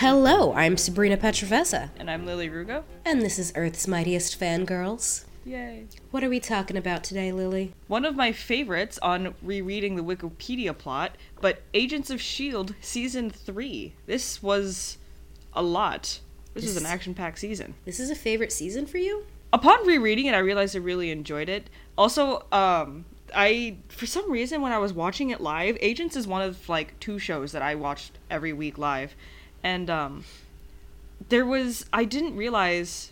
Hello, I'm Sabrina Petrovessa, And I'm Lily Rugo. and this is Earth's Mightiest Fangirls. Yay. What are we talking about today, Lily? One of my favorites on rereading the Wikipedia plot, but Agents of S.H.I.E.L.D. Season 3. This was a lot. This was an action packed season. This is a favorite season for you? Upon rereading it, I realized I really enjoyed it. Also, um, I, for some reason, when I was watching it live, Agents is one of like two shows that I watched every week live. And, um, there was, I didn't realize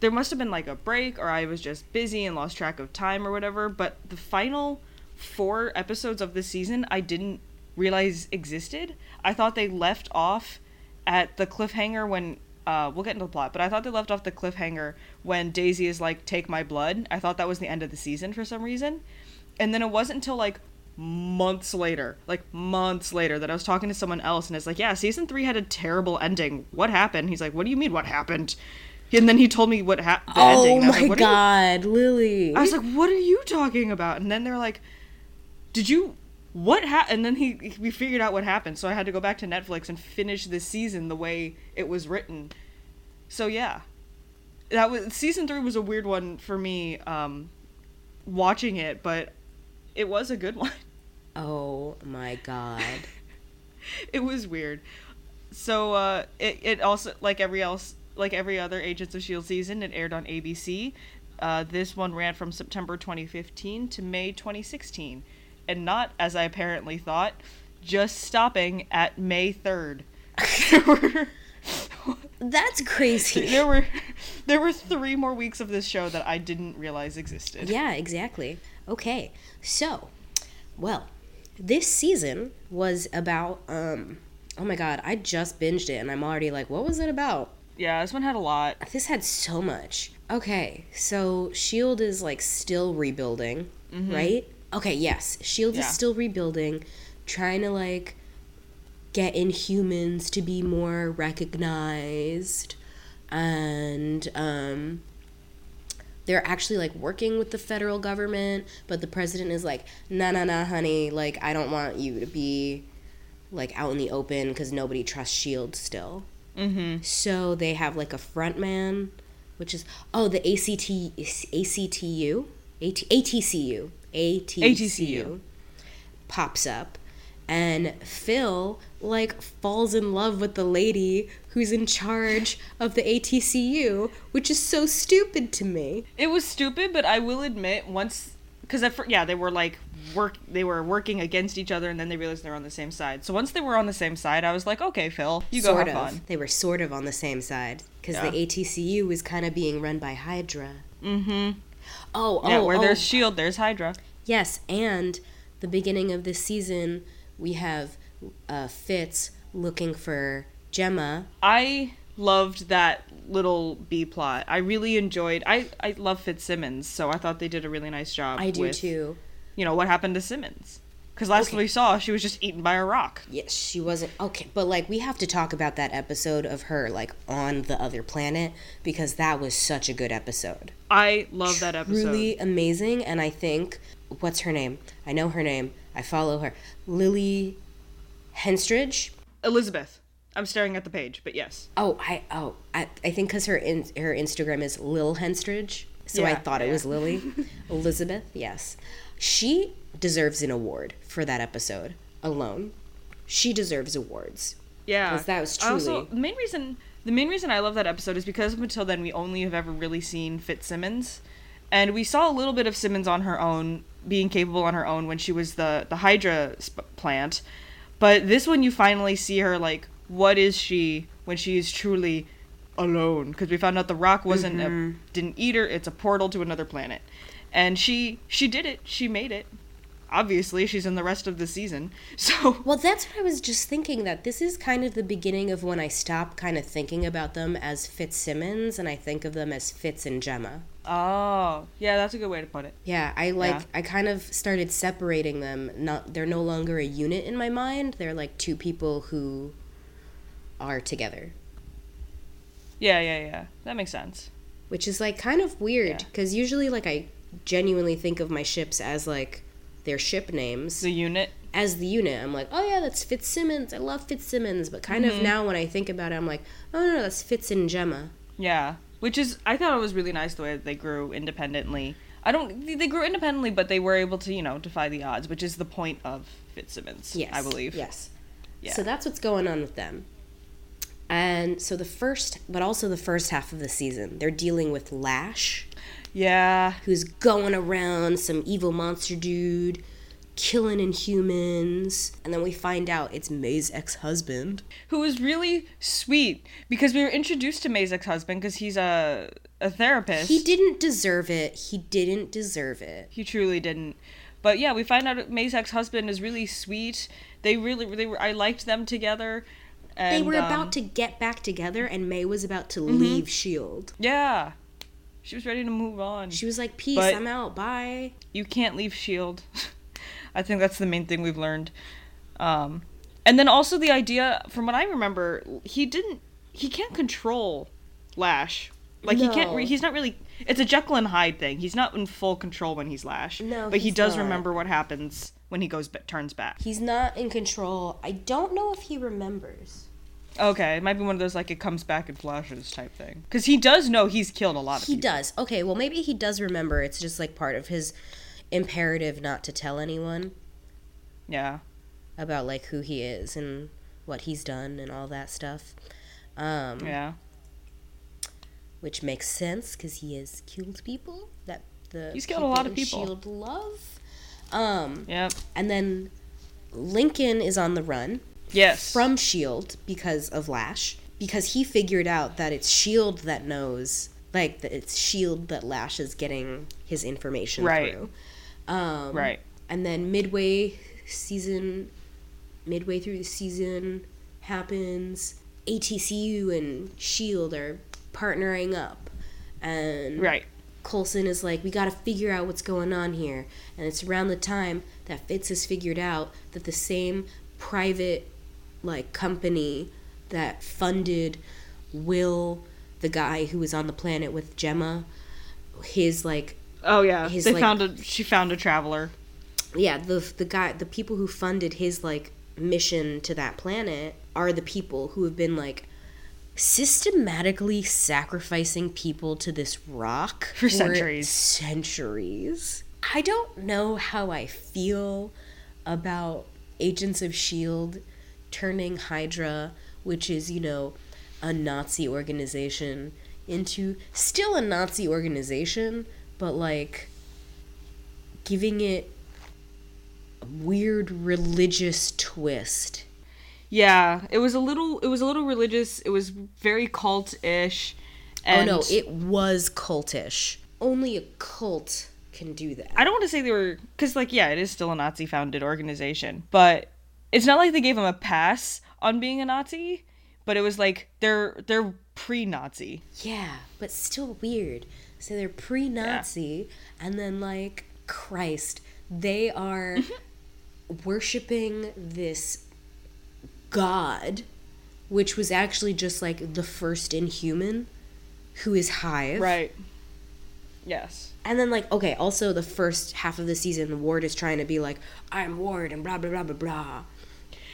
there must have been like a break or I was just busy and lost track of time or whatever, but the final four episodes of the season I didn't realize existed. I thought they left off at the cliffhanger when uh, we'll get into the plot, but I thought they left off the cliffhanger when Daisy is like, "Take my blood." I thought that was the end of the season for some reason, and then it wasn't until like months later, like months later, that I was talking to someone else, and it's like, "Yeah, season three had a terrible ending. What happened?" He's like, "What do you mean? What happened?" And then he told me what happened. The oh ending. My like, "What you- god, Lily. I was like, "What are you talking about?" And then they're like, "Did you what happened?" And then he we figured out what happened. So I had to go back to Netflix and finish the season the way it was written. So yeah, that was season three was a weird one for me um, watching it, but it was a good one. Oh my god. it was weird. So uh, it it also like every else like every other Agents of Shield season, it aired on ABC. Uh, this one ran from September 2015 to May 2016, and not as I apparently thought, just stopping at May 3rd. there were That's crazy. there were there were three more weeks of this show that I didn't realize existed. Yeah, exactly. Okay, so, well, this season was about, um, oh my god, I just binged it and I'm already like, what was it about? Yeah, this one had a lot. This had so much. Okay, so S.H.I.E.L.D. is like still rebuilding, right? Okay, yes, S.H.I.E.L.D. Yeah. is still rebuilding, trying to like get Inhumans to be more recognized. And, um, they're actually like working with the federal government, but the president is like, nah, nah, nah, honey, like, I don't want you to be like out in the open because nobody trusts S.H.I.E.L.D. still. Mm-hmm. So they have like a front man, which is oh the ACT ACTU AT, ATCU ATCU ATCU. pops up, and Phil like falls in love with the lady who's in charge of the ATCU, which is so stupid to me. It was stupid, but I will admit once because yeah, they were like work they were working against each other and then they realized they were on the same side. So once they were on the same side, I was like, "Okay, Phil, you go sort have of. fun." They were sort of on the same side because Yeah. the ATCU was kind of being run by Hydra. Mm-hmm. Oh, oh, Yeah, where oh. there's Shield, there's Hydra. Yes, and the beginning of this season, we have uh, Fitz looking for Jemma. I loved that little B plot. I really enjoyed. I I love Fitzsimmons, so I thought they did a really nice job. I do with, too. You know what happened to Simmons? Because last Okay. we saw, she was just eaten by a rock. Yes, she wasn't okay, but like we have to talk about that episode of her like on the other planet because that was such a good episode. I love that episode. Really amazing, and I think what's her name? I know her name. I follow her. Lily Henstridge. Elizabeth. I'm staring at the page, but yes. Oh, I oh I, I think because her in, her Instagram is Lil Henstridge, so I Yeah, thought it was Lily Elizabeth. Yes, she deserves an award for that episode alone. She deserves awards. Yeah, 'Cause that was I also, truly- the main reason. The main reason I love that episode is because up until then we only have ever really seen Fitzsimmons, and we saw a little bit of Simmons on her own, being capable on her own when she was the the Hydra sp- plant, but this one you finally see her like what is she when she is truly alone? Because we found out the rock wasn't Mm-hmm. a, didn't eat her; it's a portal to another planet, and she she did it. She made it. Obviously, she's in the rest of the season, so Well, that's what I was just thinking. That this is kind of the beginning of when I stop kind of thinking about them as Fitzsimmons, and I think of them as Fitz and Jemma. Oh, yeah, that's a good way to put it. Yeah, I like Yeah. I kind of started separating them. Not they're no longer a unit in my mind. They're like two people who are together, Yeah, yeah, yeah. That makes sense. which is like kind of weird Yeah. because usually like I genuinely think of my ships as like their ship names. The unit. as the unit, I'm like, oh yeah, that's Fitzsimmons. I love Fitzsimmons. But kind of mm-hmm. now when I think about it, I'm like, oh no, that's Fitz and Jemma. Yeah, which is I thought it was really nice the way that they grew independently. I don't they grew independently, but they were able to you know defy the odds, which is the point of Fitzsimmons. Yes. I believe. Yes. Yeah. So that's what's going on with them. And so the first, but also the first half of the season, they're dealing with Lash, Yeah. who's going around some evil monster dude, killing Inhumans. And then we find out it's May's ex husband. Who was really sweet because we were introduced to May's ex-husband because he's a a therapist. He didn't deserve it. He didn't deserve it. He truly didn't. But yeah, we find out May's ex-husband is really sweet. They really, they were. I liked them together. And, They were um, about to get back together, and May was about to leave S.H.I.E.L.D. Yeah, she was ready to move on. She was like, Peace, But- I'm out, bye. you can't leave Shield. I think that's the main thing we've learned. Um, and then also the idea, from what I remember, he didn't. He can't control Lash. Like he can't. Re- he's not really. It's a Jekyll and Hyde thing. He's not in full control when he's Lash. No, but he does not. remember what happens when he goes ba- turns back. He's not in control. I don't know if he remembers. Okay, it might be one of those like it comes back and flashes type thing. Because he does know he's killed a lot of people. He people. does. Okay, well, maybe he does remember. It's just like part of his imperative not to tell anyone Yeah. about like who he is and what he's done and all that stuff. Um, Yeah. Which makes sense because he has killed people that the He's killed a lot of people. Shield love. Um, Yep. and then Lincoln is on the run Yes. from Shield because of Lash because he figured out that it's Shield that knows like that it's Shield that Lash is getting his information Right. through. Um, right. And then midway season, midway through the season happens. ATCU and Shield are partnering up, and Right. Coulson is like, we got to figure out what's going on here. And it's around the time that Fitz has figured out that the same private, like, company that funded Will, the guy who was on the planet with Jemma, his, like, Oh yeah. his, they like- found a. She found a traveler. yeah, the, the guy, the people who funded his, like, mission to that planet are the people who have been, like, systematically sacrificing people to this rock For centuries. centuries. I don't know how I feel about Agents of S.H.I.E.L.D. Turning Hydra, which is, you know, a Nazi organization, into still a Nazi organization, but like giving it a weird religious twist. Yeah, it was a little. It was a little religious. It was very cult-ish. Oh no, it was cultish. Only a cult can do that. I don't want to say they were because, like, yeah, it is still a Nazi-founded organization, but it's not like they gave him a pass on being a Nazi. But it was like they're they're pre-Nazi. Yeah, but still weird. So they're pre Nazi, and then, like, Christ, they are mm-hmm. worshiping this god, which was actually just like the first inhuman, who is Hive. Right. Yes. And then, like, okay, also the first half of the season, Ward is trying to be like, I'm Ward, and blah, blah, blah, blah, blah.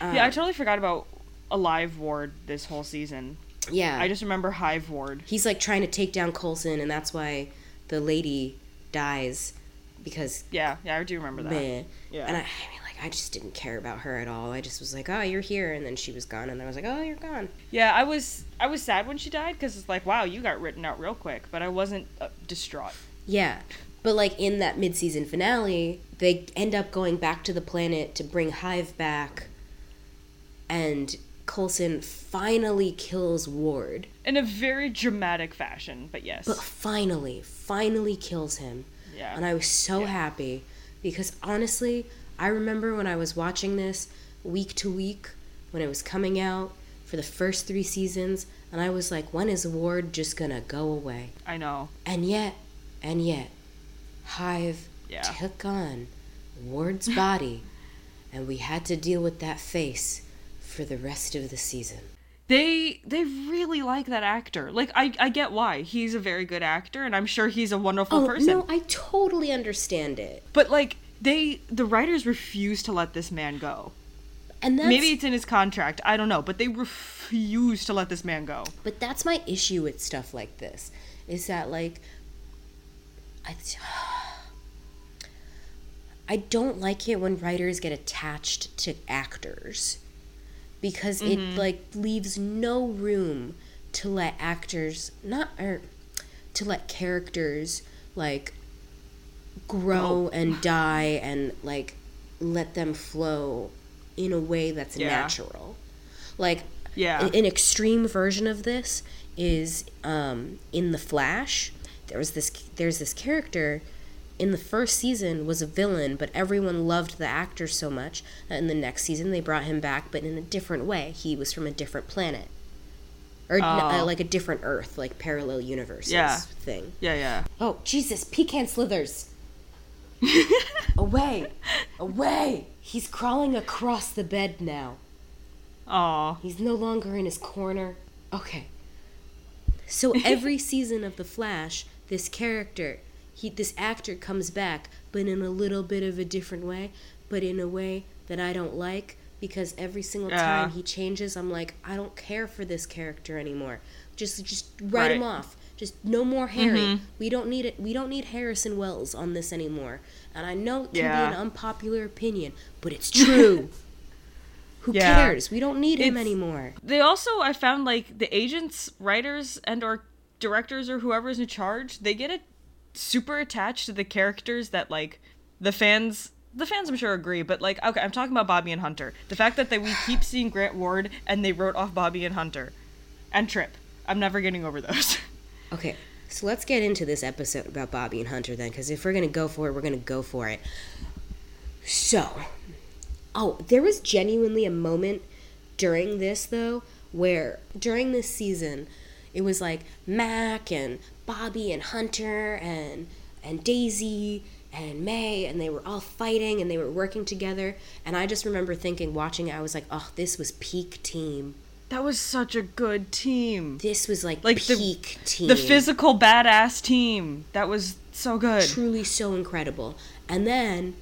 Yeah, I totally forgot about Alive Ward this whole season. Yeah. I just remember Hive Ward. he's like trying to take down Coulson, and that's why the lady dies because Yeah, yeah, I do remember that. meh. Yeah. And I, I mean, like, I just didn't care about her at all. I just was like, oh, you're here, and then she was gone, and I was like, oh, you're gone. Yeah, I was I was sad when she died because it's like, wow, you got written out real quick. But I wasn't uh, distraught. Yeah. But like in that mid-season finale, they end up going back to the planet to bring Hive back, and Coulson finally kills Ward. In a very dramatic fashion, but yes. But finally, finally kills him. yeah. And I was so Yeah. happy because honestly, I remember when I was watching this week to week when it was coming out for the first three seasons, and I was like, when is Ward just gonna go away? I know. And yet, and yet, Hive Yeah. took on Ward's body, and we had to deal with that face for the rest of the season. They they really like that actor. Like I I get why. He's a very good actor and I'm sure he's a wonderful Oh, person. no, I totally understand it. But like they the writers refuse to let this man go. And that's, Maybe it's in his contract. I don't know, but they refuse to let this man go. But that's my issue with stuff like this, is that like, I, I don't like it when writers get attached to actors, because it like leaves no room to let actors not or to let characters like grow and die and like let them flow in a way that's Yeah. natural. Like Yeah. an, an extreme version of this is um, in the Flash. There was this there's this character in the first season was a villain, but everyone loved the actor so much that in the next season they brought him back, but in a different way. He was from a different planet, or uh, Oh. like a different Earth, like parallel universes Yeah. thing. Yeah, yeah. Oh Jesus! Pecan slithers. away, away! He's crawling across the bed now. Aw. He's no longer in his corner. Okay. So every season of The Flash, this character, he this actor comes back, but in a little bit of a different way, but in a way that I don't like because every single Yeah. time he changes, I'm like, I don't care for this character anymore. Just just write him off. Just no more Harry. Mm-hmm. We don't need it. We don't need Harrison Wells on this anymore. And I know it can Yeah. be an unpopular opinion, but it's true. Who Yeah. cares? We don't need him anymore. They also I found like the agents, writers and or directors or whoever's in charge, they get it super attached to the characters that like the fans the fans I'm sure agree, but like okay, I'm talking about Bobby and Hunter. The fact that they we keep seeing Grant Ward and they wrote off Bobby and Hunter and Trip. I'm never getting over those. Okay, so let's get into this episode about Bobby and Hunter then, because if we're gonna go for it, we're gonna go for it. So, oh, there was genuinely a moment during this though, where during this season, it was like Mac and Bobby and Hunter and and Daisy and May, and they were all fighting and they were working together. And I just remember thinking, watching it, I was like, oh, this was peak team. that was such a good team. This was like, Like the- peak team. The physical badass team. That was so good. truly so incredible. And then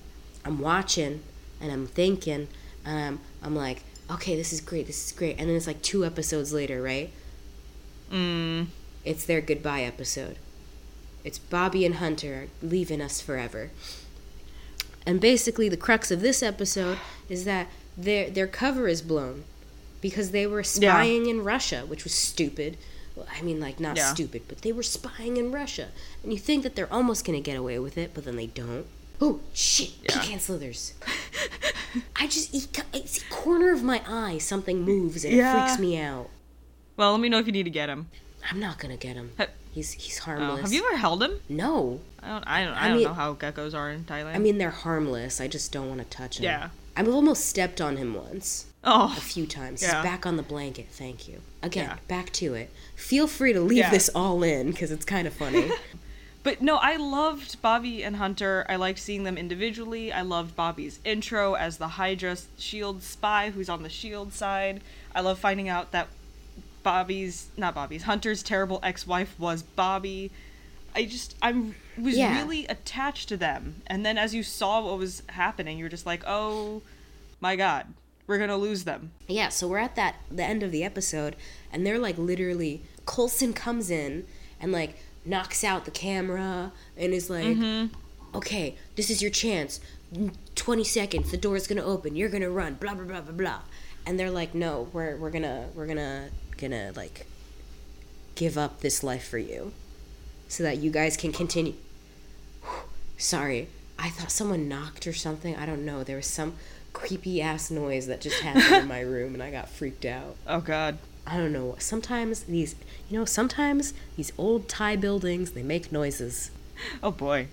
I'm watching and I'm thinking, um, I'm like, okay, this is great, this is great. And then it's like two episodes later, right? Mm. It's their goodbye episode. It's Bobby and Hunter leaving us forever. And basically, the crux of this episode is that their their cover is blown because they were spying in Russia, which was stupid. Well, I mean, like not Yeah. stupid, but they were spying in Russia, and you think that they're almost gonna get away with it, but then they don't. Oh shit! Yeah. Pecan slithers. I just it's the corner of my eye. Something moves and it freaks me out. Well, let me know if you need to get him. I'm not gonna get him. Ha- He's he's Oh, harmless. have you ever held him? No. I don't. I don't. I, I don't mean- know how geckos are in Thailand. I mean, they're harmless. I just don't want to touch him. Yeah. I've almost stepped on him once, oh, a few times. Yeah. He's back on the blanket. Thank you. Again, Yeah. back to it. Feel free to leave Yeah. this all in because it's kind of funny. but no, I loved Bobby and Hunter. I liked seeing them individually. I loved Bobby's intro as the Hydra Shield spy who's on the Shield side. I love finding out that Bobby's not Bobby's Hunter's terrible ex-wife was Bobby. I just I'm was Yeah. really attached to them. And then as you saw what was happening, you were just like, "Oh my god, we're going to lose them." yeah. So we're at that the end of the episode, and they're like literally. Coulson comes in and like knocks out the camera and is like, mm-hmm. "Okay, this is your chance. Twenty seconds. The door's gonna open. You're gonna run. Blah blah blah blah blah." And they're like, "No, we're we're gonna we're gonna gonna like give up this life for you, so that you guys can continue." Sorry, I thought someone knocked or something. I don't know. There was some creepy ass noise that just happened in my room, and I got freaked out. Oh god. I don't know. Sometimes these, you know, sometimes these old Thai buildings they make noises Oh boy.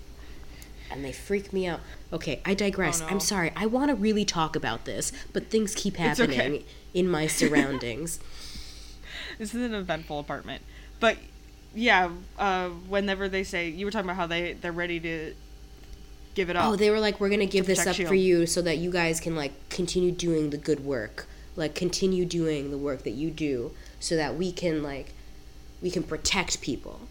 and they freak me out. Okay, I digress. Oh, no. I'm sorry. I want to really talk about this, but things keep happening okay. in my surroundings. This is an eventful apartment. But yeah, uh, whenever they say you were talking about how they they're ready to give it up. oh, they were like, "We're gonna give this up for you. you so that you guys can like continue doing the good work, like continue doing the work that you do, so that we can like we can protect people."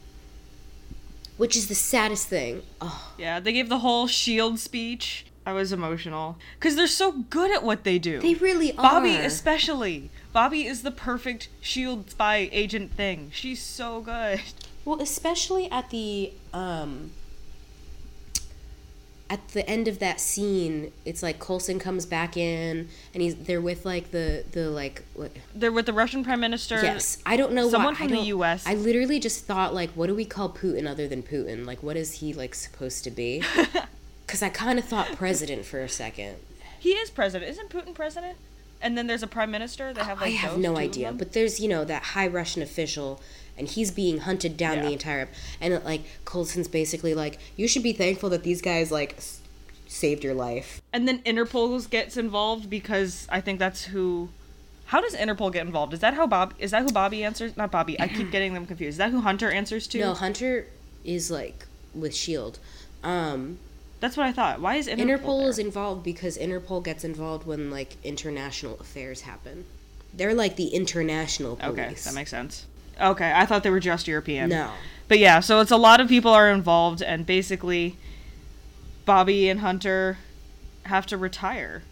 Which is the saddest thing. Oh, yeah, they gave the whole shield speech. I was emotional because they're so good at what they do. They really are. Bobby especially. Bobby is the perfect shield spy agent thing. She's so good. Well, especially at the um at the end of that scene, it's like Coulson comes back in and he's they're with like the the like what They're with the Russian Prime Minister. Yes, I don't know Someone why. from the US. I literally just thought like, what do we call Putin other than Putin? Like, what is he like supposed to be? Because I kind of thought president for a second. He is president. Isn't Putin president? And then there's a prime minister. They have like I have no idea, but there's you know that high Russian official, and he's being hunted down Yeah. the entire. And it, like Coulson's basically like, you should be thankful that these guys like s- saved your life. And then Interpol gets involved because I think that's who. How does Interpol get involved? Is that how Bob? Is that who Bobby answers? Not Bobby. I keep getting them confused. Is that who Hunter answers to? No, Hunter is like with Shield. Um, That's what I thought. Why is Interpol? Interpol is involved because Interpol gets involved when like international affairs happen. They're like the international police. Okay, that makes sense. Okay, I thought they were just European. no. But yeah, so it's a lot of people are involved, and basically, Bobby and Hunter have to retire,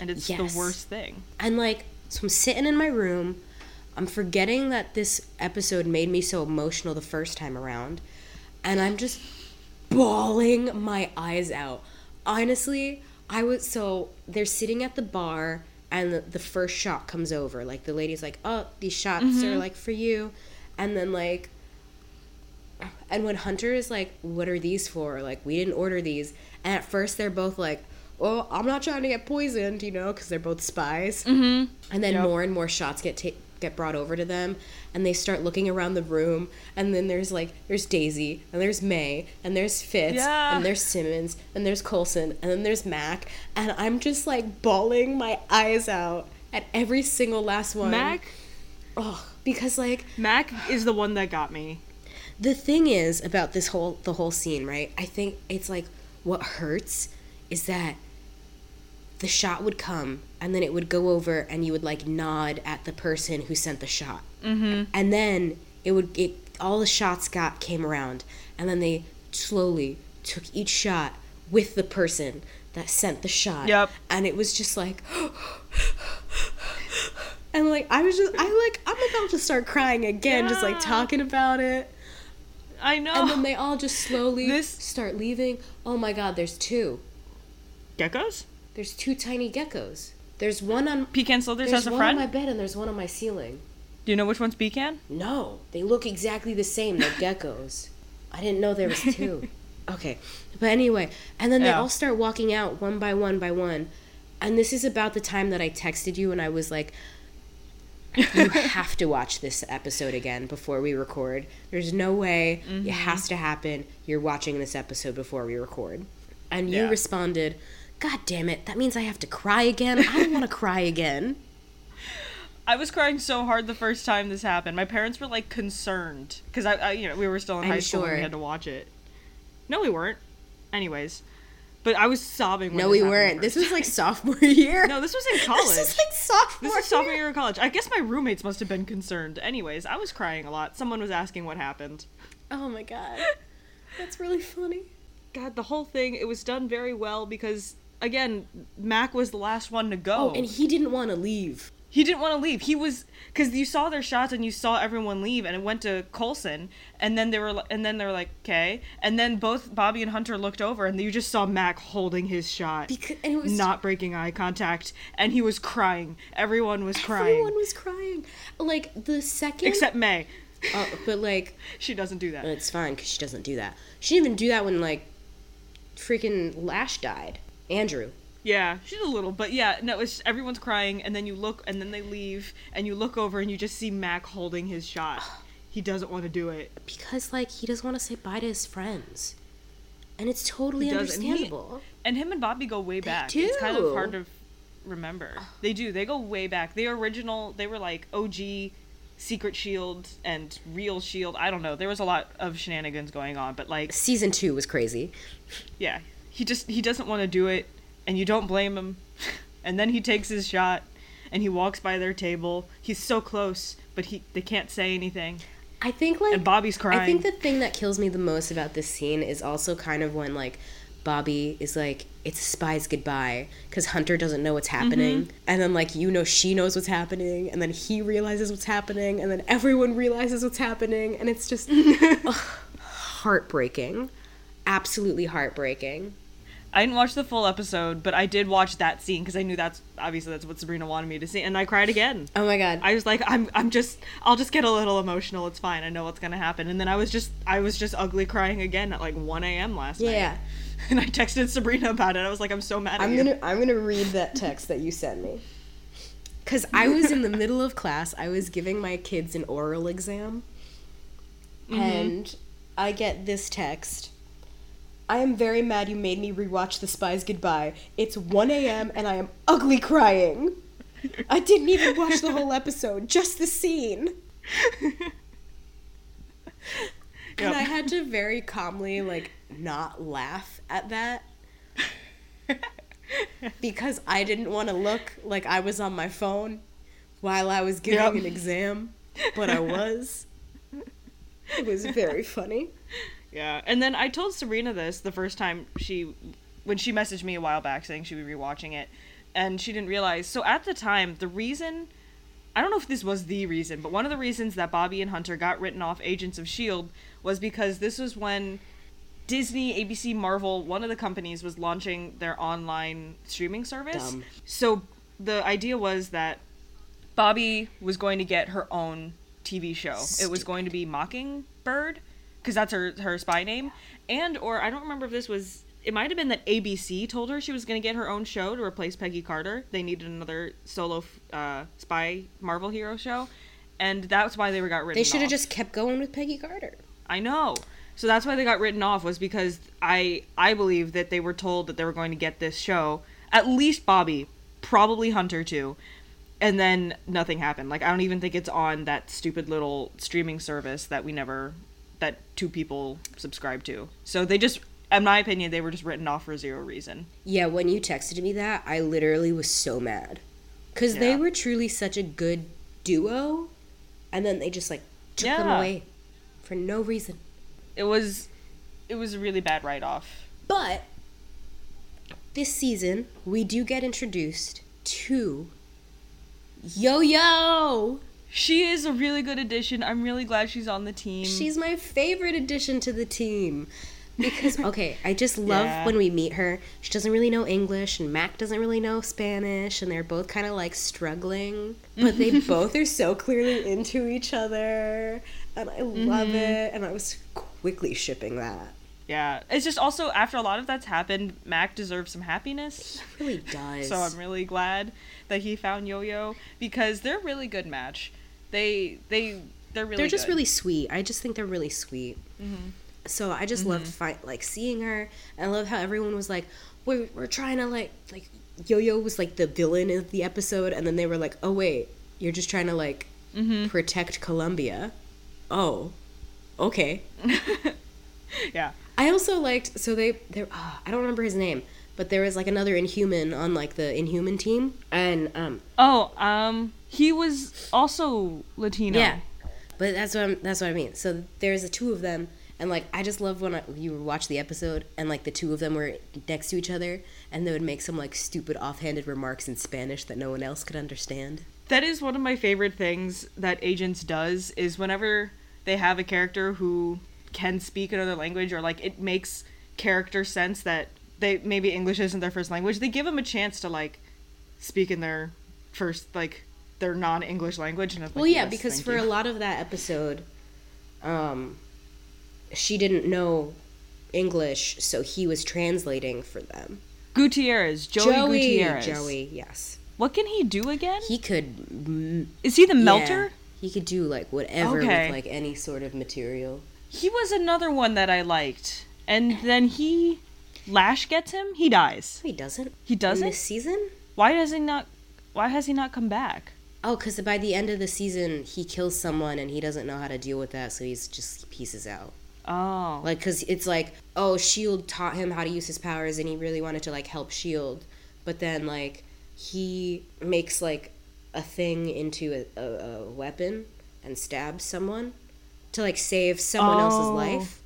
and it's Yes. the worst thing. And like, so I'm sitting in my room. I'm forgetting that this episode made me so emotional the first time around. And I'm just bawling my eyes out. Honestly, I was so they're sitting at the bar and the, the first shot comes over. Like the lady's like, "Oh, these shots are like for you." And then like and when Hunter is like, "What are these for?" Like, we didn't order these. And at first they're both like, "Oh, I'm not trying to get poisoned," you know, because they're both spies. Mm-hmm. And then Yep. more and more shots get ta- get brought over to them, and they start looking around the room. And then there's like, there's Daisy, and there's May, and there's Fitz, Yeah. and there's Simmons, and there's Coulson, and then there's Mac, and I'm just like bawling my eyes out at every single last one. Mac, oh, because like Mac is the one that got me. the thing is about this whole the whole scene right i think it's like what hurts is that the shot would come and then it would go over and you would like nod at the person who sent the shot mm-hmm. and then it would it all the shots got came around and then they slowly took each shot with the person that sent the shot Yep. and it was just like and like i was just i like i'm about to start crying again just like talking about it I know. and then they all just slowly This- start leaving. Oh my god, there's two. Geckos? There's two tiny geckos. There's one on Pecan there's has a one friend? on my bed and there's one on my ceiling. Do you know which one's Pecan? No, they look exactly the same. They're geckos. I didn't know there was two. Okay, but anyway, and then they Yeah. all start walking out one by one by one, and this is about the time that I texted you and I was like, "You have to watch this episode again before we record. There's no way Mm-hmm. it has to happen. You're watching this episode before we record." And you Yeah. responded, "God damn it! That means I have to cry again. I don't want to cry again." I was crying so hard the first time this happened. My parents were like concerned because I, I, you know, we were still in I'm high school when sure. we had to watch it. No, we weren't. Anyways, but I was sobbing. When No, this we weren't. This was like sophomore year. no, this was in college. This is like sophomore. This is sophomore year. year of college. I guess my roommates must have been concerned. Anyways, I was crying a lot. Someone was asking what happened. Oh my god, that's really funny. God, the whole thing, it was done very well because, again, Mac was the last one to go. Oh, and he didn't want to leave. he didn't want to leave. He was because you saw their shots and you saw everyone leave, and it went to Coulson, and then they were, and then they were like, okay, and then both Bobby and Hunter looked over, and you just saw Mac holding his shot, Because and it was not breaking eye contact, and he was crying. Everyone was crying, everyone was crying. Like the second, except May. oh, but like She doesn't do that. it's fine because she doesn't do that. She didn't even do that when like freaking Lash died. Andrew. Yeah, she's a little, but yeah, no, it's everyone's crying, and then you look, and then they leave, and you look over, and you just see Mac holding his shot. He doesn't want to do it. Because like he doesn't want to say bye to his friends, and it's totally does, and he- understandable. And him and Bobby go way back. It's kind of hard to remember. They do. They go way back. The original, they were like OG Secret Shield and Real Shield. I don't know. There was a lot of shenanigans going on, but like, Season two was crazy. yeah, he just he doesn't want to do it, and you don't blame him. and then he takes his shot, and he walks by their table. He's so close, but he they can't say anything. I think like And Bobby's crying. I think the thing that kills me the most about this scene is also kind of when like Bobby is like, it's a spy's goodbye because Hunter doesn't know what's happening. Mm-hmm. And then, like, you know, she knows what's happening. And then he realizes what's happening. And then everyone realizes what's happening. And it's just ugh, heartbreaking. Absolutely heartbreaking. I didn't watch the full episode, but I did watch that scene because I knew that's obviously that's what Sabrina wanted me to see, and I cried again. Oh my God. I was like, I'm, I'm just, I'll just get a little emotional. It's fine. I know what's gonna happen. And then I was just, I was just ugly crying again at like 1 a.m. last Yeah. night. Yeah. And I texted Sabrina about it. I was like, I'm so mad I'm you. gonna I'm gonna read that text that you sent me. Cause I was in the middle of class. I was giving my kids an oral exam, mm-hmm. and I get this text. I am very mad you made me rewatch The Spy's Goodbye. It's 1 a.m. and I am ugly crying. I didn't even watch the whole episode, just the scene. And I had to very calmly, like, not laugh at that because I didn't want to look like I was on my phone while I was giving Yep. an exam, but I was. It was very funny. Yeah, and then I told Serena this the first time she, when she messaged me a while back saying she would be rewatching it, and she didn't realize. So at the time, the reason, I don't know if this was the reason, but one of the reasons that Bobby and Hunter got written off Agents of Shield was because this was when Disney, ABC, Marvel, one of the companies was launching their online streaming service. Dumb. So the idea was that Bobby was going to get her own TV show. It was going to be Mockingbird because that's her her spy name. And or I don't remember if this was it might have been that ABC told her she was going to get her own show to replace Peggy Carter. They needed another solo uh, spy Marvel hero show. And that's why they were got written They should have just kept going with Peggy Carter. I know. So that's why they got written off was because I I believe that they were told that they were going to get this show. At least Bobby, probably Hunter too. And then nothing happened. Like I don't even think it's on that stupid little streaming service that we never that two people subscribe to. So they just in my opinion they were just written off for zero reason. Yeah, when you texted me that, I literally was so mad. Because they were truly such a good duo, and then they just, like, took them away for no reason. It was it was a really bad write off. But this season, we do get introduced to Yo Yo. She is a really good addition. I'm really glad she's on the team. She's my favorite addition to the team. Because, okay, I just love Yeah. when we meet her. She doesn't really know English, and Mac doesn't really know Spanish, and they're both kind of like struggling. But they both are so clearly into each other, and I love Mm-hmm. it. And I was quickly shipping that. Yeah, it's just also after a lot of that's happened, Mac deserves some happiness. It really does. So I'm really glad that he found Yo-Yo because they're a really good match. They they they're really they're just good. really sweet. I just think they're really sweet. Mm-hmm. So I just loved mm-hmm. fi- like seeing her, and I love how everyone was like, "We're we're trying to like like Yo Yo was like the villain of the episode, and then they were like, oh wait, you're just trying to like mm-hmm. protect Colombia. Oh, okay. yeah. I also liked so they they uh, I don't remember his name, but there was like another Inhuman on like the Inhuman team, and um Oh, um, he was also Latino. Yeah, but that's what I'm, that's what I mean. So there's the two of them, and like I just love when I, you watch the episode and like the two of them were next to each other, and they would make some like stupid offhanded remarks in Spanish that no one else could understand. That is one of my favorite things that Agents does is whenever they have a character who can speak another language or like it makes character sense that they maybe English isn't their first language, they give them a chance to like speak in their first like their non-English language and Well, yeah, "Yes, because for you." a lot of that episode, um, she didn't know English, so he was translating for them. Gutierrez, Joey, Gutierrez. Joey, yes, What can he do again? he could. Is he the yeah, melter? he could do like whatever Okay. with like any sort of material. He was another one that I liked. And then he Lash gets him, he dies. He doesn't. He doesn't? this season? Why does he not why has he not come back? Oh, because by the end of the season, he kills someone and he doesn't know how to deal with that, so he's just pieces out. Oh. Like, because it's like, oh, Shield taught him how to use his powers, and he really wanted to like help Shield, but then like he makes like a thing into a, a, a weapon and stabs someone to like save someone else's Oh. life.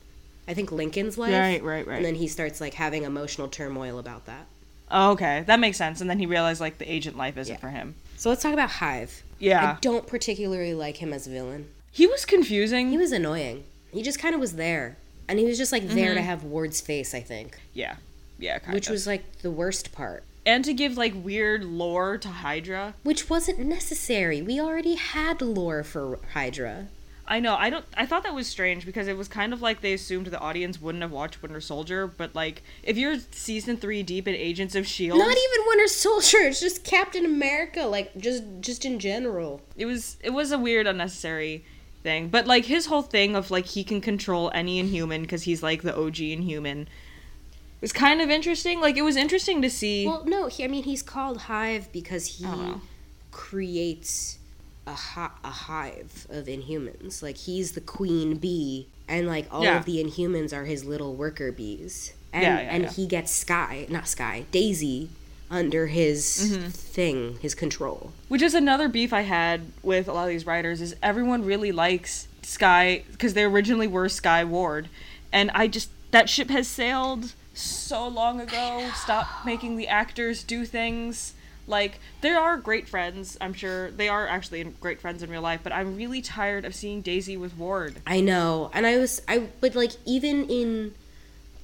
I think Lincoln's life. Right, right, right. And then he starts like having emotional turmoil about that. Oh, okay, that makes sense. And then he realized like the agent life isn't Yeah. for him. So let's talk about Hive. Yeah, I don't particularly like him as a villain. he was confusing. He was annoying. He just kind of was there. And he was just like there Mm-hmm. to have Ward's face, I think. yeah, yeah, kind Which of. was like the worst part. and to give like weird lore to Hydra. Which wasn't necessary. We already had lore for Hydra. I know. I don't. I thought that was strange because it was kind of like they assumed the audience wouldn't have watched Winter Soldier. But like, if you're season three deep in Agents of Shield, Not even Winter Soldier. It's just Captain America. Like just just in general. it was it was a weird, unnecessary thing. But like his whole thing of like he can control any Inhuman because he's like the OG Inhuman It was kind of interesting. Like it was interesting to see. Well, no. He, I mean, he's called Hive because he oh, know. creates a hi- a hive of Inhumans. Like he's the queen bee, and like all Yeah. of the Inhumans are his little worker bees. And, Yeah, yeah, and he gets Skye, not Skye, Daisy, under his Mm-hmm. thing, his control. Which is another beef I had with a lot of these writers is everyone really likes Skye because they originally were Skye Ward, and I just that ship has sailed so long ago. Stop making the actors do things. Like they are great friends, I'm sure they are actually great friends in real life, but I'm really tired of seeing Daisy with Ward. I know, and I was I but like even in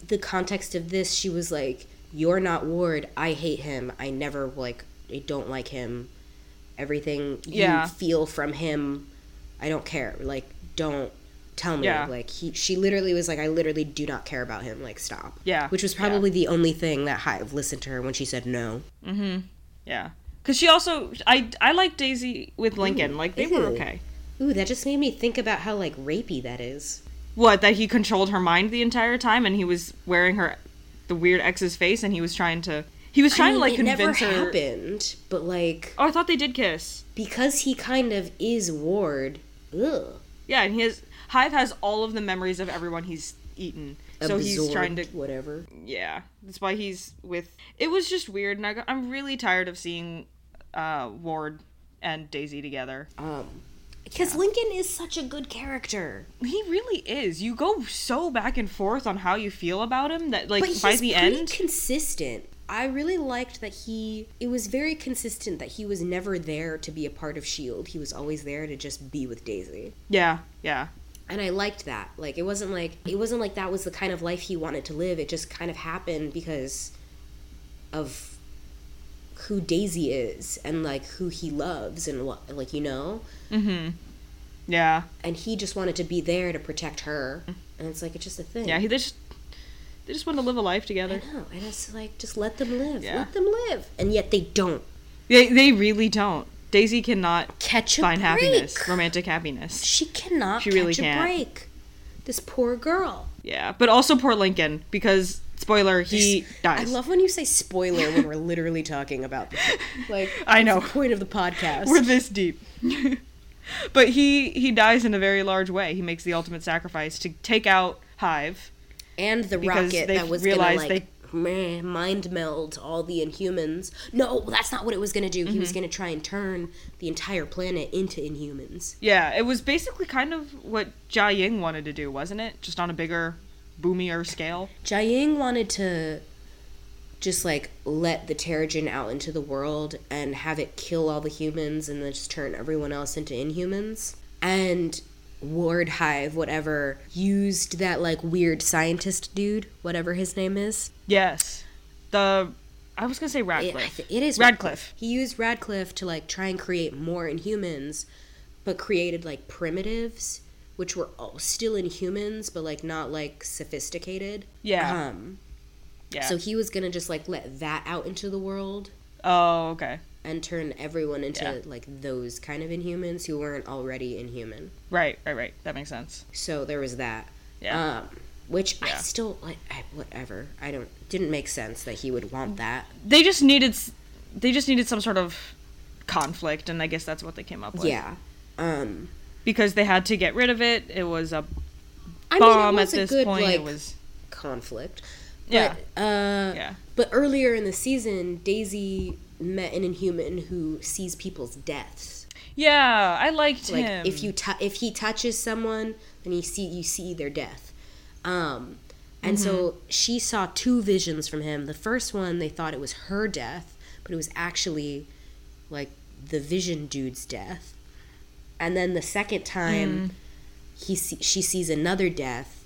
the context of this, she was like, "You're not Ward. I hate him. I never like. I don't like him. Everything you Yeah. feel from him, I don't care. Like, don't tell me. Yeah. Like he, she literally was like, I literally do not care about him. Like, stop. Yeah, Which was yeah. probably the only thing that Hive listened to her when she said no. Mm-hmm. Yeah, because she also I I like Daisy with Lincoln. like they were okay. Ooh, that just made me think about how like rapey that is. What that he controlled her mind the entire time, and he was wearing her the weird ex's face, and he was trying to he was trying I mean, to like it never convince her. happened, but like Oh, I thought they did kiss. because he kind of is Ward. Ugh. Yeah, and he has Hive has all of the memories of everyone he's eaten. So he's trying to whatever. yeah. That's why he's with. It was just weird, and I got, I'm really tired of seeing uh, Ward and Daisy together. Um, because Lincoln is such a good character, He really is. You go so back and forth on how you feel about him that like but he's by the end, consistent. I really liked that he. It was very consistent that he was never there to be a part of Shield. He was always there to just be with Daisy, yeah, yeah, and I liked that. Like it wasn't like it wasn't like that was the kind of life he wanted to live. It just kind of happened because of who Daisy is and like who he loves and what like you know. Mhm. Yeah, and he just wanted to be there to protect her and it's like it's just a thing yeah. He they just they just want to live a life I together. know and it's like just let them live Yeah. let them live and yet they don't They they really don't. Daisy cannot catch a find break happiness, romantic happiness. she cannot She really can't. break this poor girl Yeah, but also poor Lincoln because spoiler he dies. I love when you say spoiler when we're literally talking about this. Like I know. the point of the podcast. We're this deep. but he he dies in a very large way. He makes the ultimate sacrifice to take out Hive. and the rocket they that was gonna realized like meh, mind meld all the Inhumans. No, that's not what it was gonna do. He Mm-hmm. was gonna try and turn the entire planet into Inhumans. Yeah, it was basically kind of what Jiaying wanted to do, wasn't it? Just on a bigger, boomier scale. Jiaying wanted to just like let the Terrigen out into the world and have it kill all the humans and then just turn everyone else into inhumans. And Ward Hive, whatever, used that like weird scientist dude, whatever his name is. Yes. The I was gonna say It, Radcliffe. it is Radcliffe. He used Radcliffe to like try and create more inhumans, but created like primitives, which were all still inhumans, but like not like sophisticated. Yeah. Um, yeah. So he was gonna just like let that out into the world oh, okay. And turn everyone into Yeah. like those kind of inhumans who weren't already inhuman. Right, right, right. That makes sense. So there was that. Yeah. Um, which I still like. I, whatever. I don't. Didn't make sense that he would want that. they just needed s- they just needed some sort of conflict and I guess that's what they came up with. Yeah. Um. Because they had to get rid of it. It was a bomb mean, it at this good point. like it was conflict. Yeah. Uh, Yeah. But earlier in the season, Daisy met an inhuman who sees people's deaths. Yeah, I liked Like him. if you if he touches someone, then you see you see their death. Um, and so she saw two visions from him. The first one, they thought it was her death, but it was actually like the vision dude's death. And then the second time, he see, she sees another death,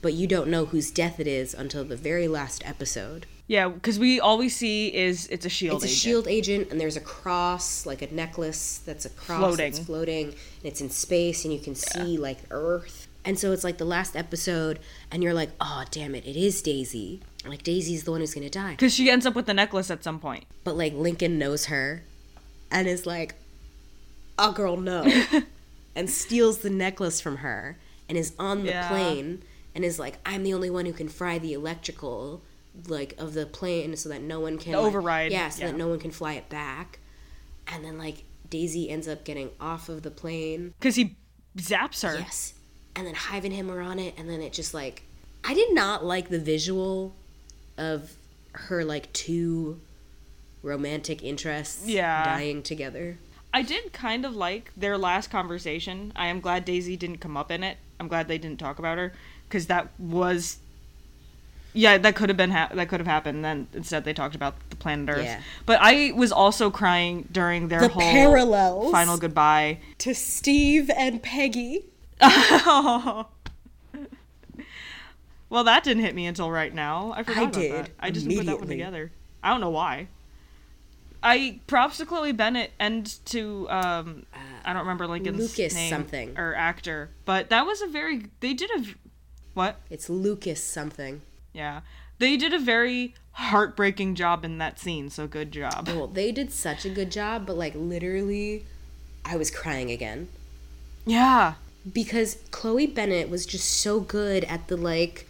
but you don't know whose death it is until the very last episode. Yeah, because we all we see is it's a shield. It's a agent. shield agent, and there's a cross, like a necklace that's a cross that's Floating. floating, and it's in space, and you can see like Earth. And so it's like the last episode, and you're like, oh, damn it, it is Daisy. Like, Daisy's the one who's gonna die. Because she ends up with the necklace at some point. But like, Lincoln knows her, and is like, oh, girl, no. and steals the necklace from her, and is on the Yeah. plane, and is like, I'm the only one who can fry the electrical, like, of the plane so that no one can. The like- override, Yeah, so yeah. that no one can fly it back. And then, like, Daisy ends up getting off of the plane. Because he zaps her. Yes. And then Hive and him are on it, and then it just like I did not like the visual of her like two romantic interests Yeah. dying together. I did kind of like their last conversation. I am glad Daisy didn't come up in it. I'm glad they didn't talk about her because that was, yeah, that could have been ha- that could have happened. Then instead they talked about the planet Earth. Yeah. But I was also crying during their The whole parallels. final goodbye. To Steve and Peggy. oh. well, that didn't hit me until right now. I forgot about did, that. I just put that one together. I don't know why. I props to Chloe Bennet and to um I don't remember Lincoln's Lucas name something. or actor, but that was a very they did a what? It's Lucas something. Yeah. They did a very heartbreaking job in that scene, so good job. Well, they did such a good job, but like literally I was crying again. Yeah. because Chloe Bennet was just so good at the like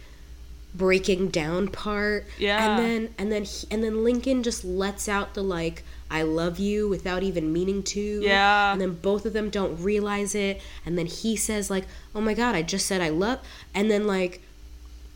breaking down part. Yeah. And then and then he, and then Lincoln just lets out the like I love you without even meaning to. Yeah. And then both of them don't realize it and then he says like, "Oh my god, I just said I love." And then like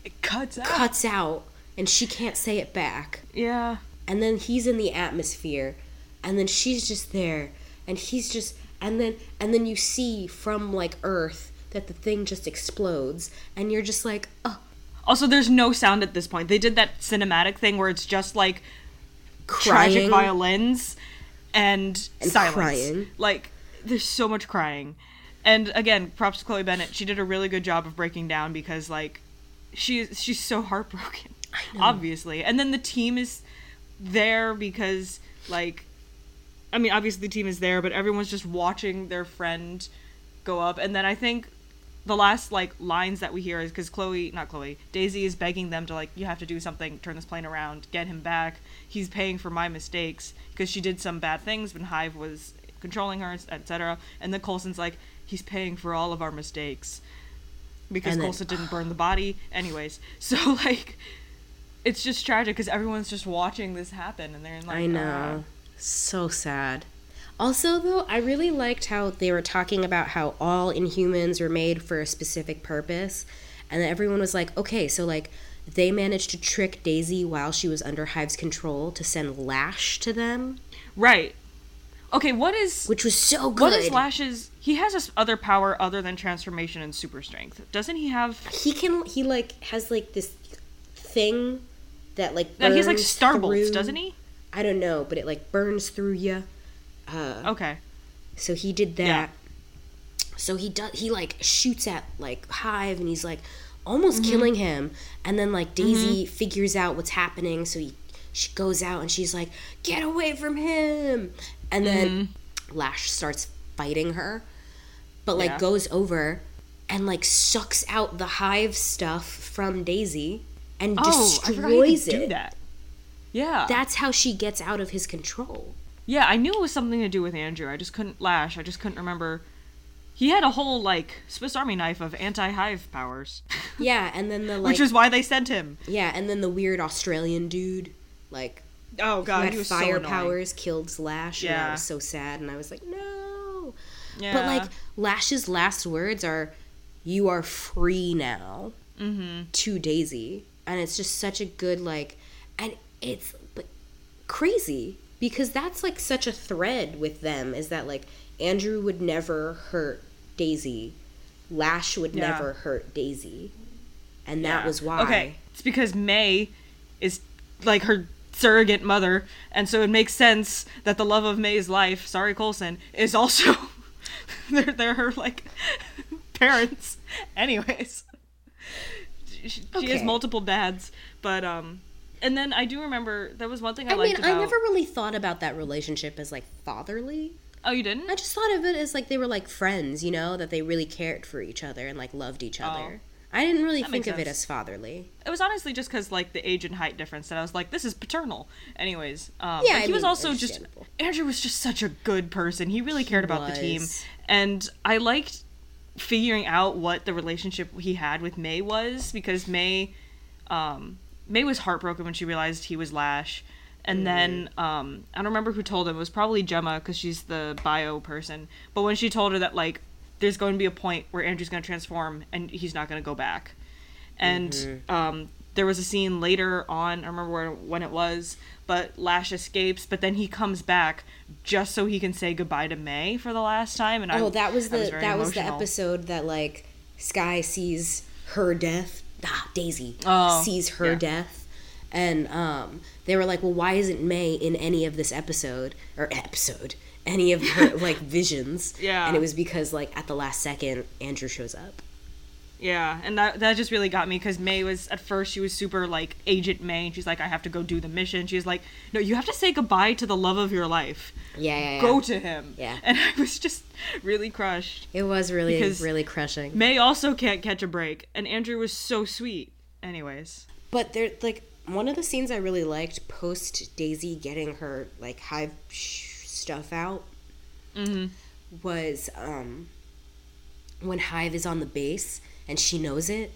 It cuts out. cuts out and she can't say it back. Yeah. And then he's in the atmosphere and then she's just there and he's just and then and then you see from like earth that the thing just explodes and you're just like oh Also, there's no sound at this point. They did that cinematic thing where it's just like tragic violins and, And silence. crying. Like there's so much crying. And again, props to Chloe Bennet. She did a really good job of breaking down because like she she's so heartbroken. Obviously. And then the team is there because like I mean, obviously the team is there, but everyone's just watching their friend go up. And then I think the last like lines that we hear is because Chloe, not Chloe, Daisy is begging them to like, you have to do something, turn this plane around, get him back. He's paying for my mistakes because she did some bad things when Hive was controlling her, etc. And then Coulson's like, he's paying for all of our mistakes because And then- didn't burn the body. Anyways, so like, it's just tragic because everyone's just watching this happen and they're in like, i know ah. so sad also though i really liked how they were talking about how all inhumans were made for a specific purpose and then everyone was like okay so like they managed to trick daisy while she was under hive's control to send lash to them right. Okay, what is which was so good What is Lash's? He has this other power other than transformation and super strength. Doesn't he have? he can he like has like this thing that like Yeah, he's like burns star bolts, through- doesn't he? I don't know, but it like burns through you. Uh, Okay. so he did that. Yeah. So he does he like shoots at like Hive and he's like almost Mm-hmm. killing him, and then like Daisy figures out what's happening, so he she goes out and she's like, "Get away from him!" And then Mm-hmm. Lash starts fighting her, but like Yeah. goes over and like sucks out the Hive stuff from Daisy and Oh, I forgot he destroys do it. that. Yeah. That's how she gets out of his control. yeah, I knew it was something to do with Andrew. I just couldn't Lash. I just couldn't remember. He had a whole like Swiss Army knife of anti-hive powers, Yeah, and then the like which is why they sent him. yeah, and then the weird Australian dude like Oh who god, had he was fire so powers killed Slash. and I was so sad, and I was like, no. Yeah. But like Lash's last words are, "You are free now." Mm-hmm. To Daisy, and it's just such a good like, and it's but crazy because that's like such a thread with them is that like Andrew would never hurt Daisy, Lash would Yeah. never hurt Daisy. And that was why. Okay, it's because May is like her surrogate mother, and so it makes sense that the love of May's life, sorry Coulson, is also they're they're her like parents. Anyways, she, she has multiple dads, but um, and then I do remember that was one thing I, I mean, liked about. I never really thought about that relationship as like fatherly. Oh, you didn't? I just thought of it as like they were like friends, you know, that they really cared for each other and like loved each other. I didn't really. That think of it as fatherly. It was honestly just because like the age and height difference that I was like, this is paternal. Anyways, um, Yeah, he was also just. Andrew was just such a good person. He really cared about the team, and I liked figuring out what the relationship he had with May was because May, um, May was heartbroken when she realized he was Lash. And then um, I don't remember who told him. It was probably Jemma because she's the bio person. But when she told her that like there's going to be a point where Andrew's going to transform and he's not going to go back, and um, there was a scene later on. I don't remember where, when it was, but Lash escapes, but then he comes back just so he can say goodbye to May for the last time. And I, Oh, that was I the very that was the episode that like Skye sees her death. Ah, Daisy Oh, sees her yeah. death, and um, they were like, "Well, why isn't May in any of this episode or episode any of her like visions?" Yeah. and it was because like at the last second, Andrew shows up. Yeah, and that that just really got me because May was at first she was super like Agent May, and she's like, I have to go do the mission. She's like, No, you have to say goodbye to the love of your life. Yeah, yeah, yeah. Go to him. Yeah. and I was just really crushed. It was really really crushing. May also can't catch a break, and Andrew was so sweet. Anyways, But there, like, one of the scenes I really liked post Daisy getting her like hive sh- stuff out was um when Hive is on the base and she knows it,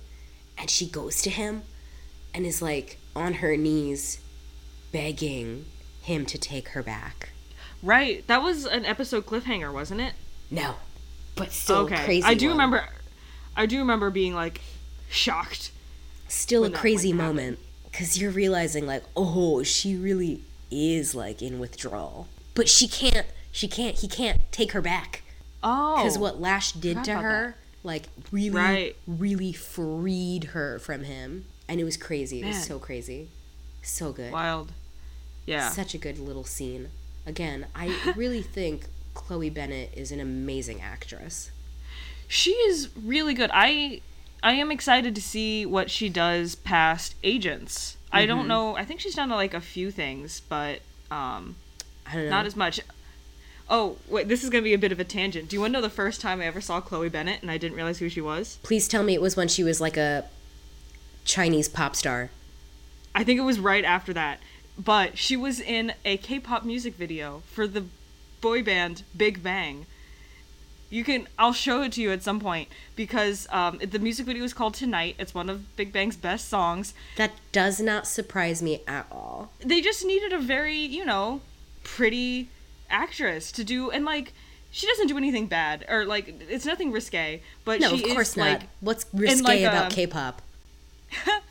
and she goes to him and is like on her knees, begging him to take her back. right, that was an episode cliffhanger, wasn't it? No, but still okay, crazy. I do one. remember. I do remember being like shocked. still a crazy moment because you're realizing like oh she really is like in withdrawal but she can't she can't he can't take her back Oh, because what lash did to her like really Right. really freed her from him and it was crazy it Man. was so crazy so good wild. Yeah. such a good little scene again i really think chloe bennet is an amazing actress she is really good. I I am excited to see what she does past Agents. I Mm-hmm. don't know. I think she's done like a few things, but um i don't know not as much. Oh, wait, this is going to be a bit of a tangent. Do you want to know the first time I ever saw Chloe Bennet and I didn't realize who she was? please tell me it was when she was like a chinese pop star I think it was right after that. But she was in a K-pop music video for the boy band Big Bang. You can I'll show it to you at some point because um, the music video is called Tonight. It's one of Big Bang's best songs. That does not surprise me at all. They just needed a very, you know, pretty actress to do and like she doesn't do anything bad or like it's nothing risque, but No, she of course is not. like What's risque like, about a- K-pop?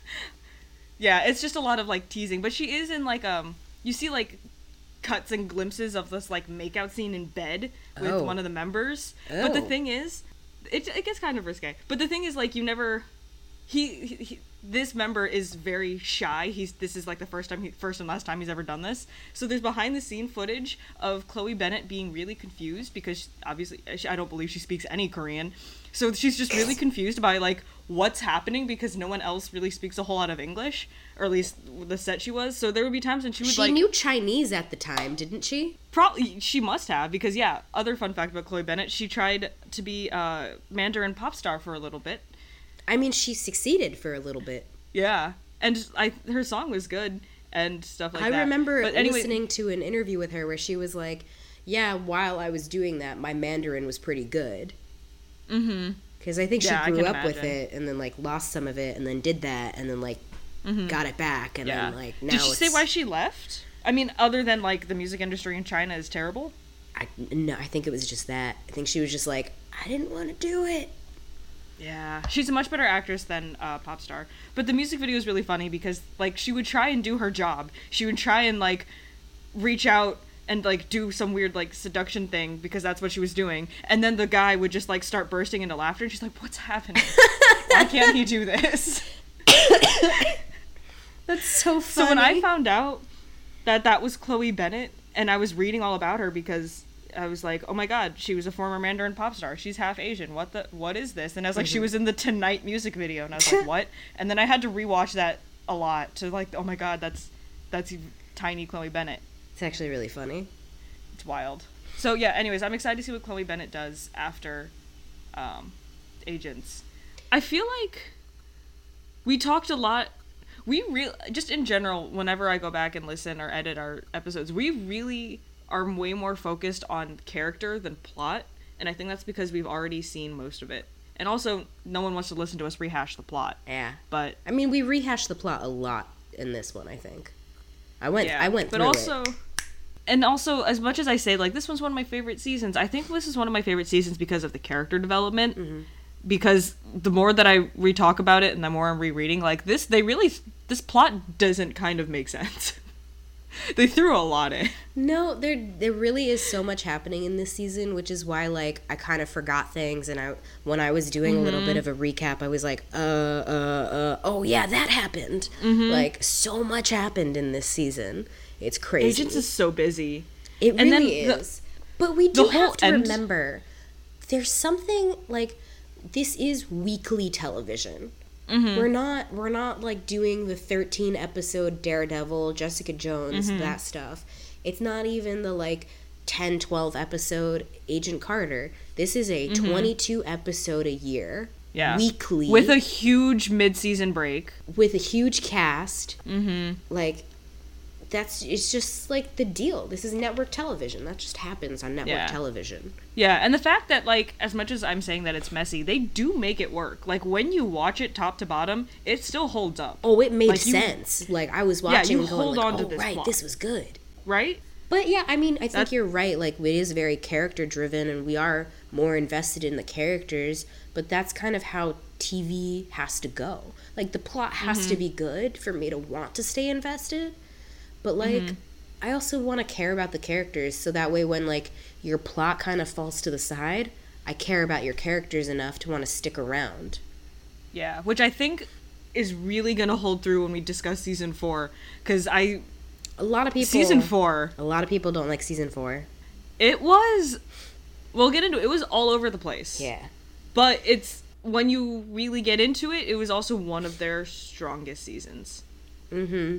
Yeah, it's just a lot of like teasing, but she is in like um you see like cuts and glimpses of this like makeout scene in bed with Oh. one of the members. But the Oh. thing is, it it gets kind of risque. But the thing is like you never he, he, he this member is very shy. He's this is like the first time he first and last time he's ever done this. So there's behind the scene footage of Chloe Bennet being really confused because obviously uh, she- I don't believe she speaks any Korean. So she's just really confused by like what's happening because no one else really speaks a whole lot of English, or at least the set she was. So there would be times when she would She like knew Chinese at the time, didn't she? Probably she must have because yeah. Other fun fact about Chloe Bennet: she tried to be a Mandarin pop star for a little bit. I mean, she succeeded for a little bit. Yeah, and I her song was good and stuff like I that. I remember but anyway, listening to an interview with her where she was like, "Yeah, while I was doing that, my Mandarin was pretty good." Mm-hmm. Because I think she Yeah, I grew up with it and then like lost some of it and then did that and then like got it back and Mm-hmm. Yeah. then like now Did she say why she left? I mean, other than like the music industry in China is terrible. I, no, I think it was just that. I think she was just like, I didn't want to do it. Yeah, she's a much better actress than uh, pop star. But the music video is really funny because like she would try and do her job. She would try and like reach out and like do some weird like seduction thing because that's what she was doing. And then the guy would just like start bursting into laughter and she's like, What's happening? Why can't he do this? That's so funny. So when I found out that that was Chloe Bennet and I was reading all about her because I was like, "Oh my god, she was a former Mandarin pop star. She's half Asian. What the what is this?" And I was like, "She was in the Tonight music video." And I was like, "What?" And then I had to rewatch that a lot to like, "Oh my god, that's that's tiny Chloe Bennet." it's actually really funny. It's wild. So yeah, anyways, I'm excited to see what Chloe Bennet does after um, Agents. I feel like we talked a lot. We real just in general, whenever I go back and listen or edit our episodes, we really are way more focused on character than plot, and I think that's because we've already seen most of it. And also, no one wants to listen to us rehash the plot. Yeah. But I mean, we rehashed the plot a lot in this one. I think. I went. yeah, I went but through also. it. And also, as much as I say, like, this one's one of my favorite seasons, I think this is one of my favorite seasons because of the character development. Mm-hmm. Because the more that I re talk about it and the more I'm rereading, like, this, they really, this plot doesn't kind of make sense. they threw a lot in. No, there there really is so much happening in this season, which is why like I kind of forgot things and I when I was doing a little bit Mm-hmm. of a recap, I was like, uh uh uh oh yeah, that happened. Mm-hmm. Like so much happened in this season. It's crazy. Agents is so busy. It and then really the- is. but we do the have to end- remember there's something like this is weekly television. Mm-hmm. We're not we're not like doing the 13 episode Daredevil, Jessica Jones, Mm-hmm. that stuff. It's not even the like 10 12 episode Agent Carter. This is a 22 episode a year. Mm-hmm. Yeah. Weekly With a huge mid season break. with a huge cast. Mm-hmm. Like that's it's just like the deal. This is network television. That just happens on network Yeah. television. Yeah, and the fact that like as much as I'm saying that it's messy, they do make it work. Like when you watch it top to bottom, it still holds up. Oh, it made Like, you- sense. Like I was watching. Yeah, you and going hold like, on to "Oh, this right, plot." this was good." Right? But yeah, I mean, I think That- you're right. Like it is very character driven, and we are more invested in the characters. But that's kind of how TV has to go. Like the plot has Mm-hmm. to be good for me to want to stay invested. But like, Mm-hmm. I also want to care about the characters, so that way when like your plot kind of falls to the side, I care about your characters enough to want to stick around. Yeah, which I think is really going to hold through when we discuss season 4 cuz I A lot of people. season 4 A lot of people don't like season four. it was we'll get into it. It was all over the place. Yeah. But it's when you really get into it, it was also one of their strongest seasons. Mm-hmm.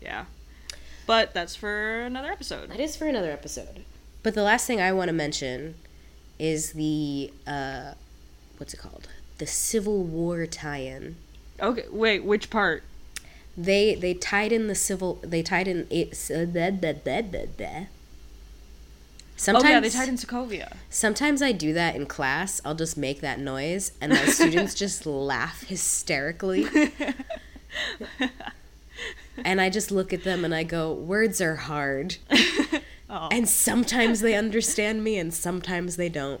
Yeah. But that's for another episode. That is for another episode. But the last thing I want to mention is the uh, what's it called? The Civil War tie-in. Okay, wait, which part? They they tied in the civil. They tied in it. Uh, da, da, da, da, da. Sometimes, oh yeah, they tied in Sokovia. Sometimes I do that in class. I'll just make that noise, and my students just laugh hysterically. and I just look at them and I go, "Words are hard." Oh. And sometimes they understand me, and sometimes they don't.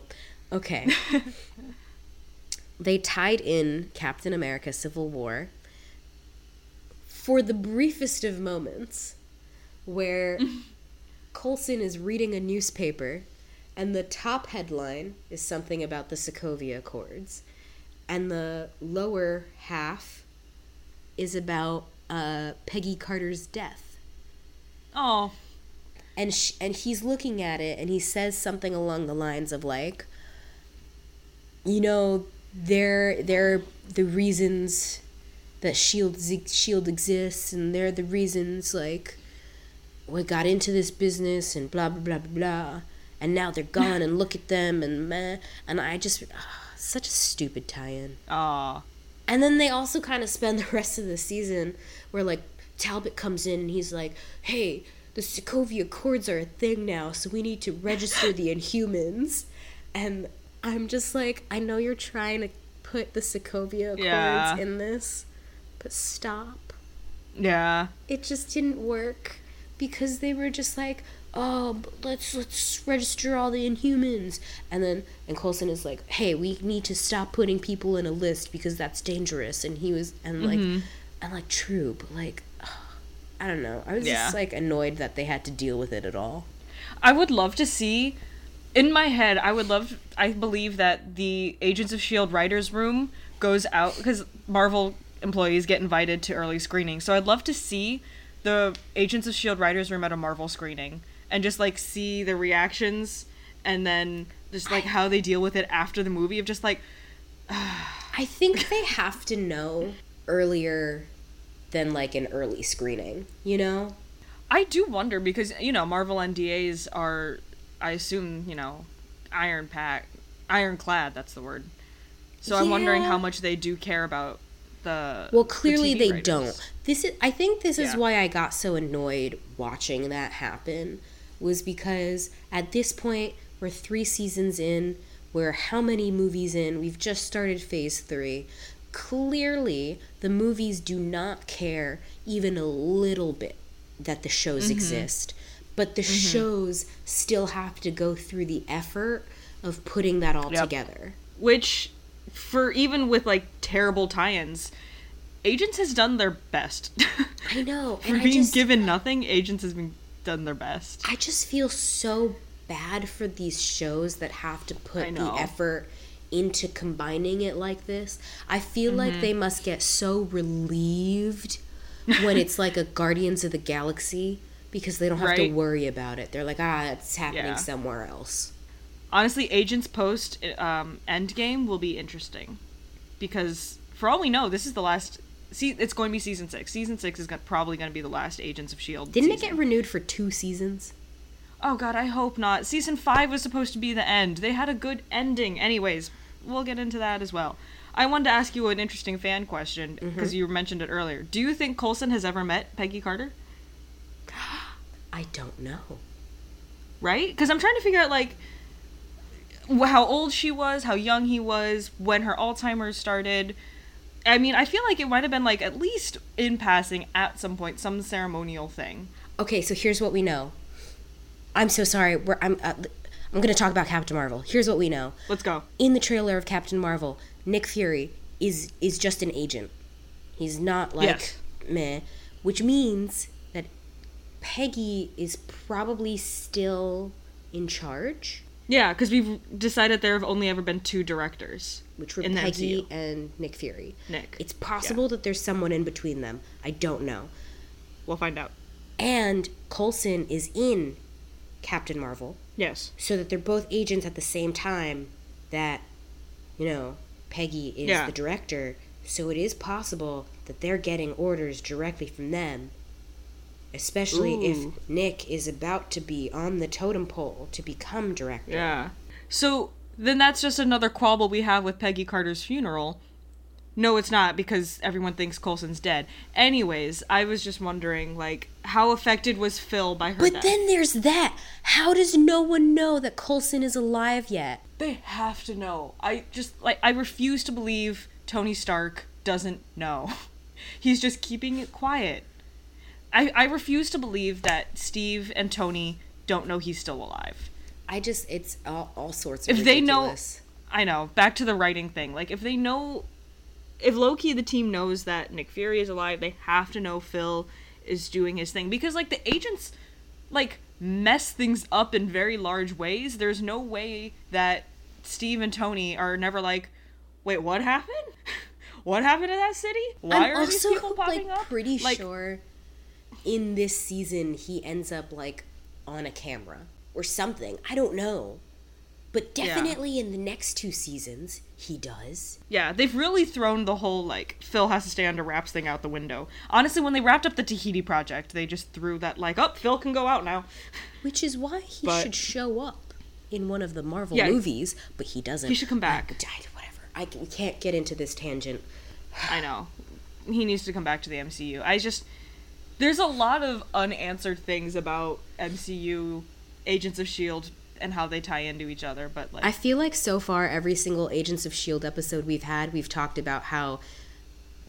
Okay. they tied in Captain America: Civil War for the briefest of moments, where Coulson is reading a newspaper, and the top headline is something about the Sokovia Accords, and the lower half is about uh, Peggy Carter's death. Oh, And sh- and he's looking at it, and he says something along the lines of like, you know, they're they're the reasons that Shield Shield exists, and they're the reasons like we got into this business and blah blah blah blah blah, and now they're gone, and look at them, and meh, and I just ah, such a stupid tie-in. ah, And then they also kind of spend the rest of the season where like Talbot comes in and he's like, "Hey, the Sokovia Accords are a thing now, so we need to register the Inhumans." And I'm just like, I know you're trying to put the Sokovia Accords Yeah. in this, but stop. yeah. It just didn't work because they were just like, "Oh, let's let's register all the Inhumans," and then and Coulson is like, "Hey, we need to stop putting people in a list because that's dangerous." And he was and like, Mm-hmm. and like true, but like, I don't know. I was Yeah. just like annoyed that they had to deal with it at all. I would love to see in my head, I would love I believe that the Agents of Shield writers room goes out because Marvel employees get invited to early screenings. So I'd love to see the Agents of Shield writers room at a Marvel screening and just like see the reactions and then just like how they deal with it after the movie of just like I think they have to know earlier than like an early screening, you know? I do wonder because you know Marvel NDAs are, I assume you know, iron pack, ironclad. That's the word. So I'm wondering how much they do care about the. Well, clearly TV they writers. don't. This is I think this is Yeah. why I got so annoyed watching that happen was because at this point we're 3 seasons in, we're how many movies in? We've just started phase 3. Clearly, the movies do not care even a little bit that the shows Mm-hmm. exist. But the shows still have to go through the effort of putting that all Yep. together. Which, for even with like terrible tie-ins, Agents has done their best. I know. for And being just, given nothing, Agents has been done their best. I just feel so bad for these shows that have to put the effort into combining it like this. I feel like Mm-hmm. they must get so relieved when it's like a Guardians of the Galaxy because they don't have to worry about it. They're like, ah, it's happening Yeah. somewhere else. Honestly, Agents post um, Endgame will be interesting because for all we know, this is the last. See, it's going to be season six. Season six is gonna, probably going to be the last Agents of Shield. Didn't it E get renewed for two seasons? Oh god, I hope not. Season 5 was supposed to be the end. They had a good ending. Anyways, we'll get into that as well. I wanted to ask you an interesting fan question mm-hmm. because you mentioned it earlier. Do you think Coulson has ever met Peggy Carter? I don't know. Right? Because I'm trying to figure out like how old she was, how young he was, when her Alzheimer's started. I mean, I feel like it might have been like at least in passing at some point, some ceremonial thing. Okay, so here's what we know. I'm so sorry. We're, I'm uh, I'm going to talk about Captain Marvel. Here's what we know. Let's go. in the trailer of Captain Marvel, Nick Fury is is just an agent. He's not like Yes. meh, which means that Peggy is probably still in charge, Yeah, because we've decided there have only ever been two directors. which were In the Peggy MCU. and Nick Fury. Nick. It's possible that there's someone in between them. I don't know. We'll find out. And Coulson is in Captain Marvel, Yes. so that they're both agents at the same time that you know Peggy is Yeah. the director so it is possible that they're getting orders directly from them especially Ooh. if Nick is about to be on the totem pole to become director Yeah. So then that's just another quabble we have with Peggy Carter's funeral. No, it's not because everyone thinks Coulson's dead. Anyways, I was just wondering, like, how affected was Phil by her but death? then there's that how does no one know that Coulson is alive yet they have to know. I just like I refuse to believe Tony Stark doesn't know. He's just keeping it quiet. I I refuse to believe that Steve and Tony don't know he's still alive. I just it's all, all sorts of If they know- ridiculous. I know. Back to the writing thing. Like, if they know, if Loki, the team knows that Nick Fury is alive, they have to know Phil is doing his thing because, like, the agents, like, mess things up in very large ways. There's no way that Steve and Tony are never like, wait, what happened? what happened in that city? Why I'm are these also people popping like up? pretty Like, sure in this season he ends up like on a camera or something. I don't know. But Yeah. definitely in the next two seasons he does. Yeah, they've really thrown the whole like Phil has to stay under wraps thing out the window. Honestly, when they wrapped up the Tahiti project, they just threw that like, "Oh, Phil can go out now." Which is why he But- should show up in one of the Marvel Yeah. movies, but he doesn't. He should come back. I, I- whatever. I, we can't get into this tangent. I know. He needs to come back to the MCU. I just there's a lot of unanswered things about MCU Agents of Shield and how they tie into each other, but like I feel like so far every single Agents of Shield episode we've had, we've talked about how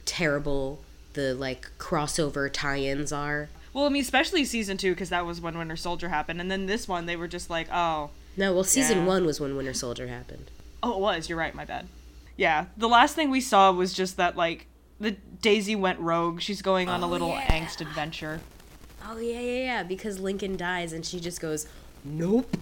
terrible the like crossover tie-ins are. well, I mean especially season 2 because that was when Winter Soldier happened and then this one they were just like, "Oh, No, well, season Yeah. one was when Winter Soldier happened. oh, it was. You're right, my bad." Yeah, the last thing we saw was just that like the Daisy went rogue. She's going on a Oh, little yeah. angst adventure. Oh yeah, yeah, yeah. Because Lincoln dies, and she just goes Nope.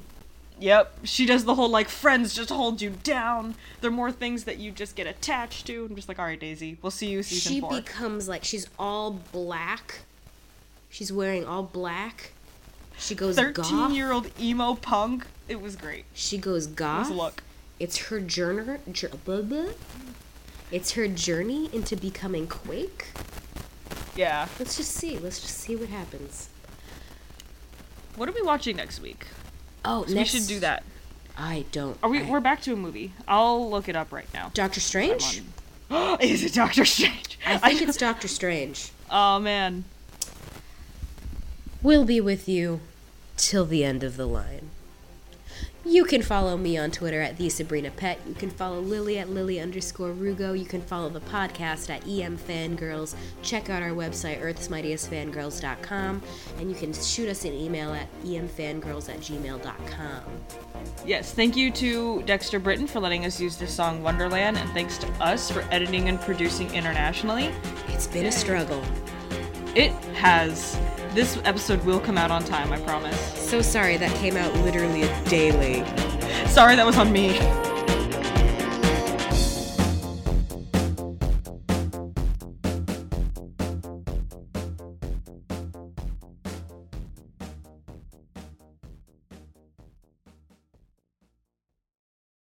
Yep, she does the whole like friends just hold you down. There are more things that you just get attached to. I'm just like, all right, Daisy, we'll see you season She four. becomes like she's all black. She's wearing all black. She goes. Thirteen-year-old emo punk. It was great. She goes It was a look. It's her journey. Jour- blah, blah. It's her journey into becoming Quake. Yeah. Let's just see. Let's just see what happens. What are we watching next week? Oh, So next, we should do that. I don't. Are we? I- We're back to a movie. I'll look it up right now. Doctor Strange? Is it Doctor Strange? I think it's Doctor Strange. Oh man. We'll be with you till the end of the line. You can follow me on Twitter at the Sabrina Pet. You can follow Lily at Lily underscore Rugo. You can follow the podcast at EM Fangirls. Check out our website, earthsmightiestfangirls.com. And you can shoot us an email at emfangirls at gmail.com. Yes. Thank you to Dexter Britain for letting us use this song Wonderland, and thanks to us for editing and producing internationally. It's been a struggle. It has. This episode will come out on time. I promise. So sorry that came out literally a day late. Sorry, that was on me.